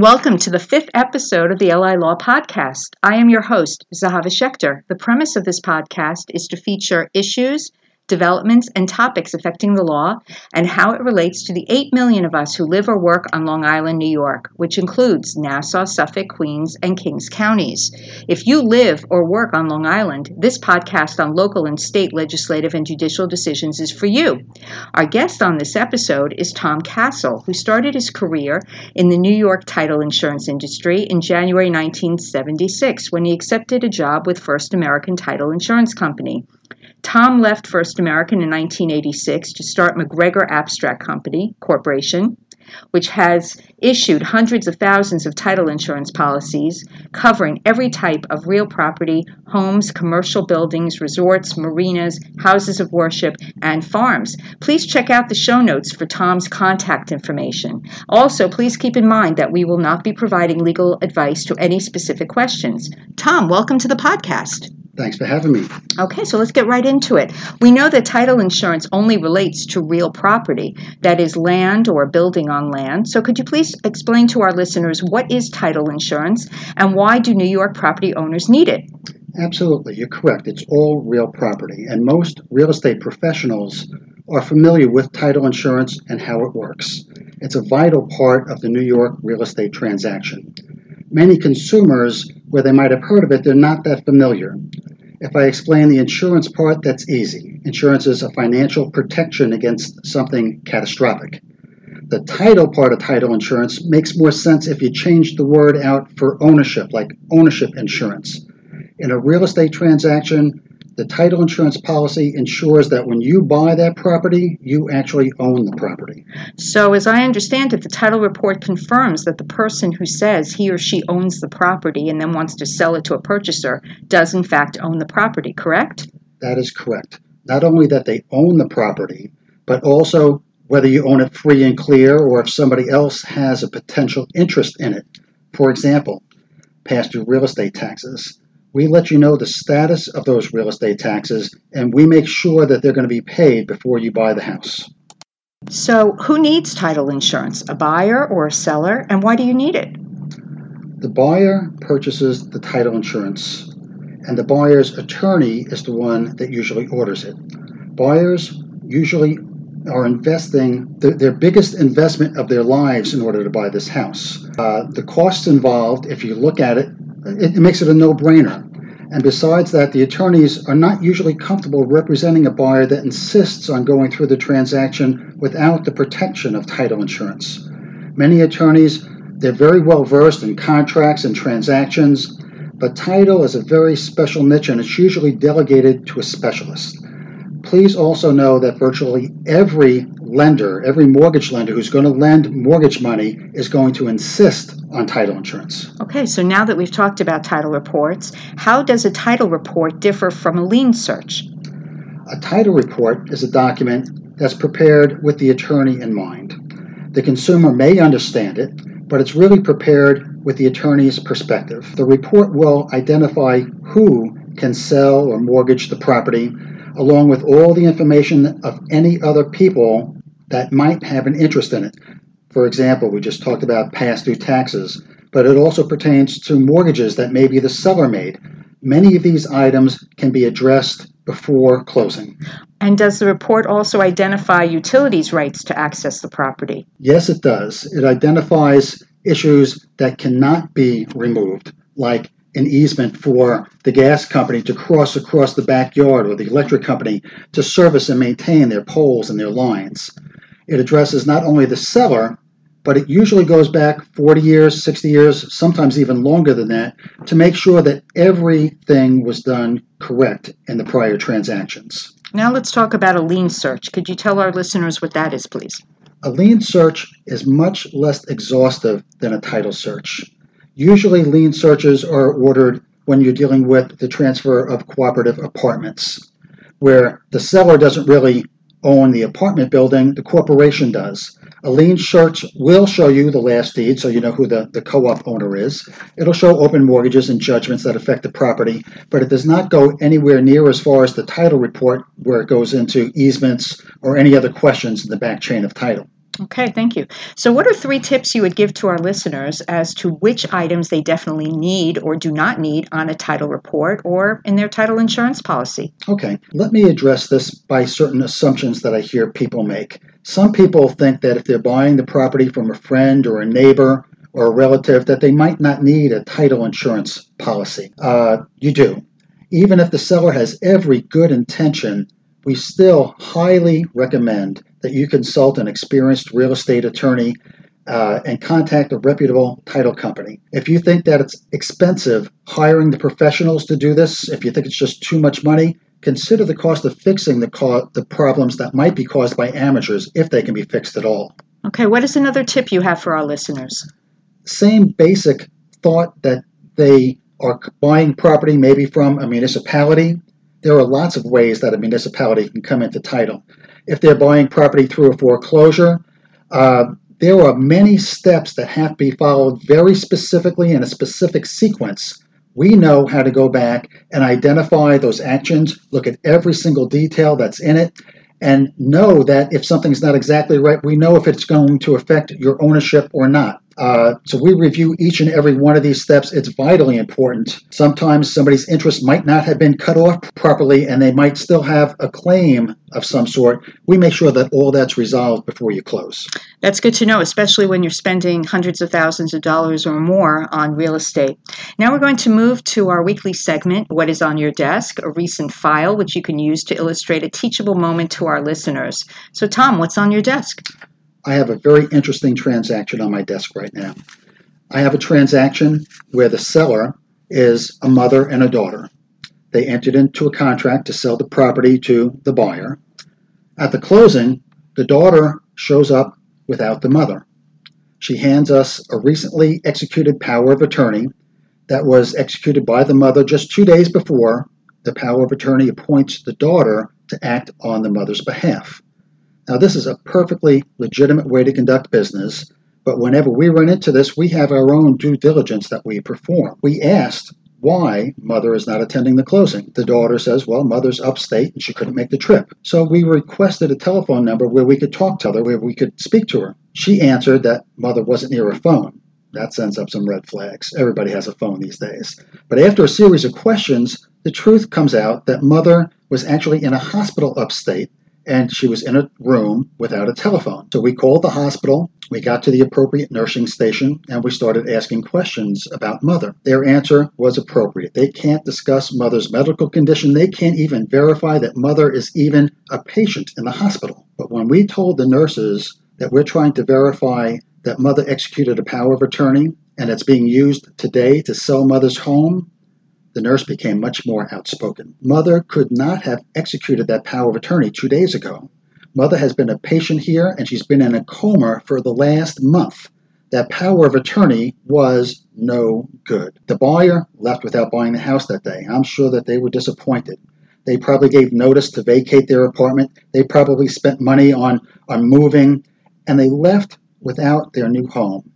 Welcome to the fifth episode of the LI Law Podcast. I am your host, Zehava Schechter. The premise of this podcast is to feature issues, developments, and topics affecting the law and how it relates to the 8 million of us who live or work on Long Island, New York, which includes Nassau, Suffolk, Queens, and Kings counties. If you live or work on Long Island, this podcast on local and state legislative and judicial decisions is for you. Our guest on this episode is Tom Casill, who started his career in the New York title insurance industry in January 1976 when he accepted a job with First American Title Insurance Company. Tom left First American in 1986 to start MacGregor Abstract Company Corporation, which has issued hundreds of thousands of title insurance policies covering every type of real property, homes, commercial buildings, resorts, marinas, houses of worship, and farms. Please check out the show notes for Tom's contact information. Also, please keep in mind that we will not be providing legal advice to any specific questions. Tom, welcome to the podcast. Thanks for having me. Okay, so let's get right into it. We know that title insurance only relates to real property, that is, land or a building on land. So, could you please explain to our listeners what is title insurance and why do New York property owners need it? Absolutely, you're correct. It's all real property, and most real estate professionals are familiar with title insurance and how it works. It's a vital part of the New York real estate transaction. Many consumers, where they might have heard of it, they're not that familiar. If I explain the insurance part, that's easy. Insurance is a financial protection against something catastrophic. The title part of title insurance makes more sense if you change the word out for ownership, like ownership insurance. In a real estate transaction, the title insurance policy ensures that when you buy that property, you actually own the property. So, as I understand it, the title report confirms that the person who says he or she owns the property and then wants to sell it to a purchaser does, in fact, own the property, correct? That is correct. Not only that they own the property, but also whether you own it free and clear or if somebody else has a potential interest in it. For example, past due real estate taxes we let you know the status of those real estate taxes and we make sure that they're going to be paid before you buy the house. So, who needs title insurance? A buyer or a seller? And why do you need it? The buyer purchases the title insurance, and the buyer's attorney is the one that usually orders it. Buyers usually are investing the, their biggest investment of their lives in order to buy this house. Uh, the costs involved, if you look at it, it, it makes it a no brainer. And besides that, the attorneys are not usually comfortable representing a buyer that insists on going through the transaction without the protection of title insurance. Many attorneys, they're very well versed in contracts and transactions, but title is a very special niche and it's usually delegated to a specialist. Please also know that virtually every lender, every mortgage lender who's going to lend mortgage money is going to insist on title insurance. Okay, so now that we've talked about title reports, how does a title report differ from a lien search? A title report is a document that's prepared with the attorney in mind. The consumer may understand it, but it's really prepared with the attorney's perspective. The report will identify who can sell or mortgage the property, along with all the information of any other people that might have an interest in it. For example, we just talked about pass through taxes, but it also pertains to mortgages that maybe the seller made. Many of these items can be addressed before closing. And does the report also identify utilities' rights to access the property? Yes, it does. It identifies issues that cannot be removed, like an easement for the gas company to cross across the backyard or the electric company to service and maintain their poles and their lines. It addresses not only the seller, but it usually goes back 40 years, 60 years, sometimes even longer than that, to make sure that everything was done correct in the prior transactions. Now let's talk about a lien search. Could you tell our listeners what that is, please? A lien search is much less exhaustive than a title search. Usually, lien searches are ordered when you're dealing with the transfer of cooperative apartments, where the seller doesn't really own the apartment building, the corporation does. A lien search will show you the last deed so you know who the, the co op owner is. It'll show open mortgages and judgments that affect the property, but it does not go anywhere near as far as the title report, where it goes into easements or any other questions in the back chain of title. Okay, thank you. So, what are three tips you would give to our listeners as to which items they definitely need or do not need on a title report or in their title insurance policy? Okay, let me address this by certain assumptions that I hear people make. Some people think that if they're buying the property from a friend or a neighbor or a relative, that they might not need a title insurance policy. Uh, you do. Even if the seller has every good intention, we still highly recommend that you consult an experienced real estate attorney uh, and contact a reputable title company. If you think that it's expensive hiring the professionals to do this, if you think it's just too much money, consider the cost of fixing the, co- the problems that might be caused by amateurs if they can be fixed at all. Okay, what is another tip you have for our listeners? Same basic thought that they are buying property maybe from a municipality. There are lots of ways that a municipality can come into title if they're buying property through a foreclosure. Uh, there are many steps that have to be followed very specifically in a specific sequence. We know how to go back and identify those actions, look at every single detail that's in it, and know that if something's not exactly right, we know if it's going to affect your ownership or not. Uh, so we review each and every one of these steps. It's vitally important. Sometimes somebody's interest might not have been cut off properly and they might still have a claim of some sort. We make sure that all that's resolved before you close. That's good to know, especially when you're spending hundreds of thousands of dollars or more on real estate. Now we're going to move to our weekly segment, What is on Your Desk, a recent file which you can use to illustrate a teachable moment to our listeners. So, Tom, what's on your desk? I have a very interesting transaction on my desk right now. I have a transaction where the seller is a mother and a daughter. They entered into a contract to sell the property to the buyer. At the closing, the daughter shows up without the mother. She hands us a recently executed power of attorney that was executed by the mother just two days before. The power of attorney appoints the daughter to act on the mother's behalf. Now, this is a perfectly legitimate way to conduct business, but whenever we run into this, we have our own due diligence that we perform. We asked why mother is not attending the closing. The daughter says, well, mother's upstate and she couldn't make the trip. So we requested a telephone number where we could talk to her, where we could speak to her. She answered that mother wasn't near a phone. That sends up some red flags. Everybody has a phone these days. But after a series of questions, the truth comes out that mother was actually in a hospital upstate and she was in a room without a telephone. So we called the hospital, we got to the appropriate nursing station, and we started asking questions about mother. Their answer was appropriate. They can't discuss mother's medical condition, they can't even verify that mother is even a patient in the hospital. But when we told the nurses that we're trying to verify that mother executed a power of attorney and it's being used today to sell mother's home, the nurse became much more outspoken. Mother could not have executed that power of attorney two days ago. Mother has been a patient here and she's been in a coma for the last month. That power of attorney was no good. The buyer left without buying the house that day. I'm sure that they were disappointed. They probably gave notice to vacate their apartment. They probably spent money on, on moving, and they left without their new home.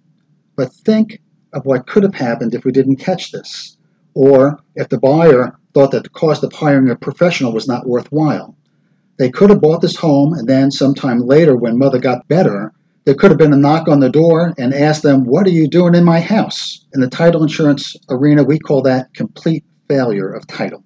But think of what could have happened if we didn't catch this or if the buyer thought that the cost of hiring a professional was not worthwhile. They could have bought this home, and then sometime later, when mother got better, there could have been a knock on the door and asked them, What are you doing in my house? In the title insurance arena, we call that complete failure of title.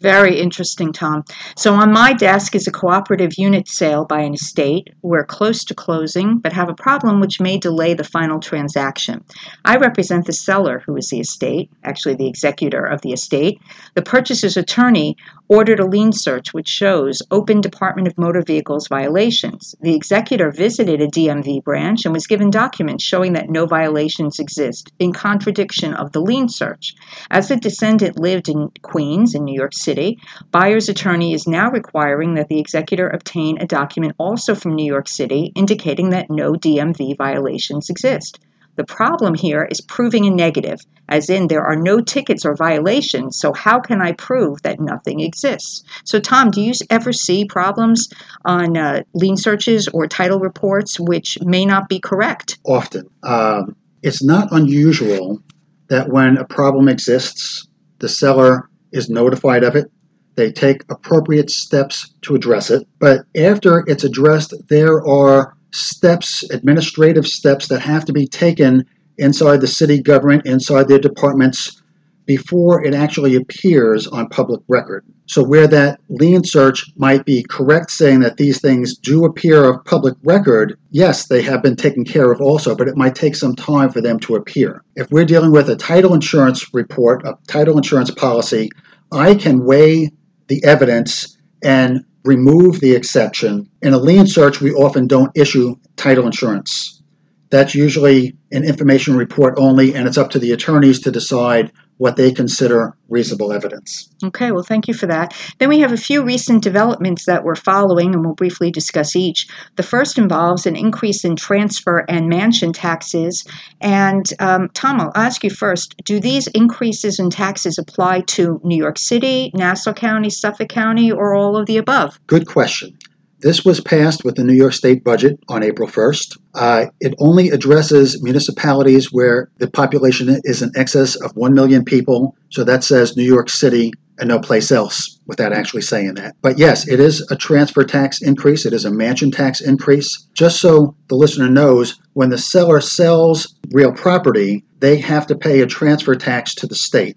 Very interesting, Tom. So, on my desk is a cooperative unit sale by an estate. We're close to closing, but have a problem which may delay the final transaction. I represent the seller, who is the estate, actually the executor of the estate. The purchaser's attorney ordered a lien search which shows open Department of Motor Vehicles violations. The executor visited a DMV branch and was given documents showing that no violations exist, in contradiction of the lien search. As the descendant lived in Queens, in New York City, buyer's attorney is now requiring that the executor obtain a document also from New York City indicating that no DMV violations exist. The problem here is proving a negative, as in there are no tickets or violations, so how can I prove that nothing exists? So, Tom, do you ever see problems on uh, lien searches or title reports which may not be correct? Often. Um, it's not unusual that when a problem exists, the seller is notified of it. They take appropriate steps to address it. But after it's addressed, there are steps, administrative steps that have to be taken inside the city government, inside their departments, before it actually appears on public record. So, where that lien search might be correct saying that these things do appear of public record, yes, they have been taken care of also, but it might take some time for them to appear. If we're dealing with a title insurance report, a title insurance policy, I can weigh the evidence and remove the exception. In a lien search, we often don't issue title insurance. That's usually an information report only, and it's up to the attorneys to decide what they consider reasonable evidence. Okay, well, thank you for that. Then we have a few recent developments that we're following, and we'll briefly discuss each. The first involves an increase in transfer and mansion taxes. And um, Tom, I'll ask you first do these increases in taxes apply to New York City, Nassau County, Suffolk County, or all of the above? Good question. This was passed with the New York State budget on April 1st. Uh, it only addresses municipalities where the population is in excess of 1 million people. So that says New York City and no place else without actually saying that. But yes, it is a transfer tax increase, it is a mansion tax increase. Just so the listener knows, when the seller sells real property, they have to pay a transfer tax to the state.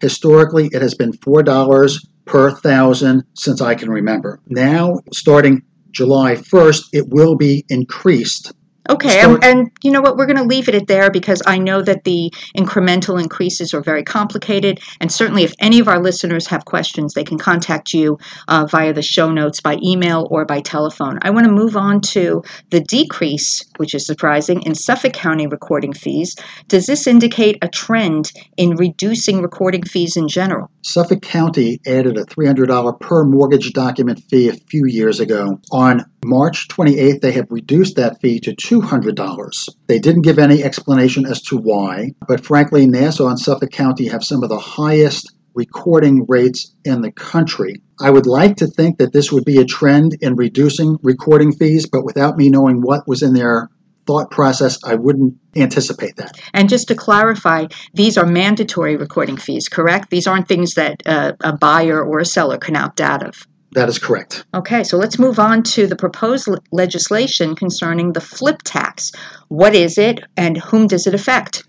Historically, it has been $4 per thousand since I can remember. Now, starting July 1st, it will be increased Okay, and, and, you know what? We're going to leave it at there because I know that the incremental increases are very complicated. And certainly, if any of our listeners have questions, they can contact you uh, via the show notes by email or by telephone. I want to move on to the decrease, which is surprising, in Suffolk County recording fees. Does this indicate a trend in reducing recording fees in general? Suffolk County added a $300 per mortgage document fee a few years ago. On March 28th, they have reduced that fee to $200. They didn't give any explanation as to why, but frankly, Nassau and Suffolk County have some of the highest recording rates in the country. I would like to think that this would be a trend in reducing recording fees, but without me knowing what was in their thought process, I wouldn't anticipate that. And just to clarify, these are mandatory recording fees, correct? These aren't things that uh, a buyer or a seller can opt out of. That is correct. Okay, so let's move on to the proposed legislation concerning the flip tax. What is it and whom does it affect?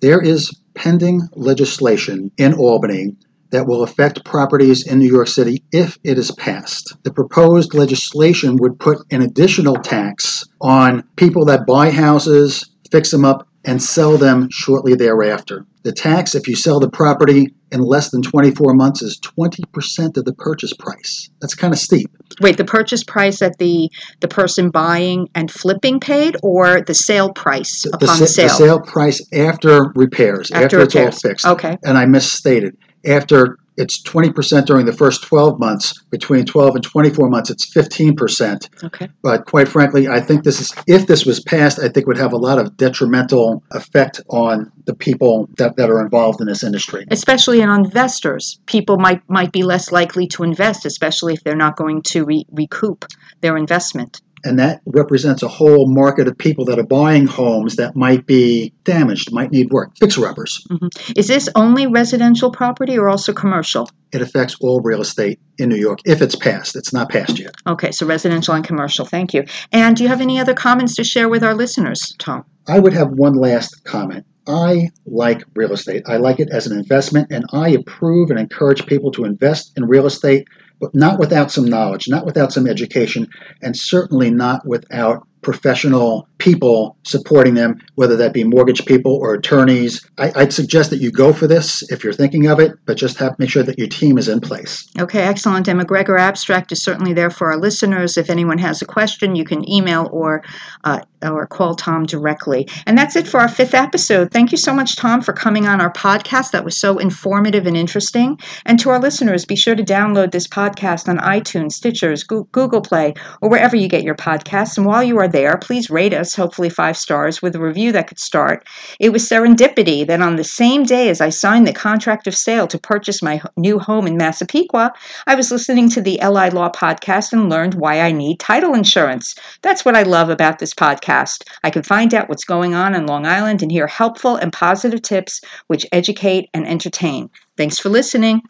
There is pending legislation in Albany that will affect properties in New York City if it is passed. The proposed legislation would put an additional tax on people that buy houses, fix them up, and sell them shortly thereafter. The tax, if you sell the property in less than 24 months, is 20% of the purchase price. That's kind of steep. Wait, the purchase price that the, the person buying and flipping paid, or the sale price the, upon the, sale? The sale price after repairs, after, after repairs. it's all fixed. Okay. And I misstated. After it's 20% during the first 12 months. Between 12 and 24 months, it's 15%. Okay. But quite frankly, I think this is, if this was passed, I think would have a lot of detrimental effect on the people that, that are involved in this industry. Especially on investors. People might, might be less likely to invest, especially if they're not going to re- recoup their investment and that represents a whole market of people that are buying homes that might be damaged, might need work, fixer uppers. Mm-hmm. Is this only residential property or also commercial? It affects all real estate in New York if it's passed. It's not passed yet. Okay, so residential and commercial. Thank you. And do you have any other comments to share with our listeners, Tom? I would have one last comment. I like real estate. I like it as an investment, and I approve and encourage people to invest in real estate but not without some knowledge, not without some education, and certainly not without professional people supporting them, whether that be mortgage people or attorneys. I, would suggest that you go for this if you're thinking of it, but just have make sure that your team is in place. Okay, excellent. And MacGregor Abstract is certainly there for our listeners. If anyone has a question, you can email or uh, or call Tom directly. And that's it for our fifth episode. Thank you so much, Tom, for coming on our podcast. That was so informative and interesting. And to our listeners, be sure to download this podcast on iTunes, Stitchers, Google Play, or wherever you get your podcasts. And while you are there, please rate us, hopefully five stars, with a review that could start. It was serendipity that on the same day as I signed the contract of sale to purchase my new home in Massapequa, I was listening to the LI Law podcast and learned why I need title insurance. That's what I love about this podcast. I can find out what's going on in Long Island and hear helpful and positive tips which educate and entertain. Thanks for listening.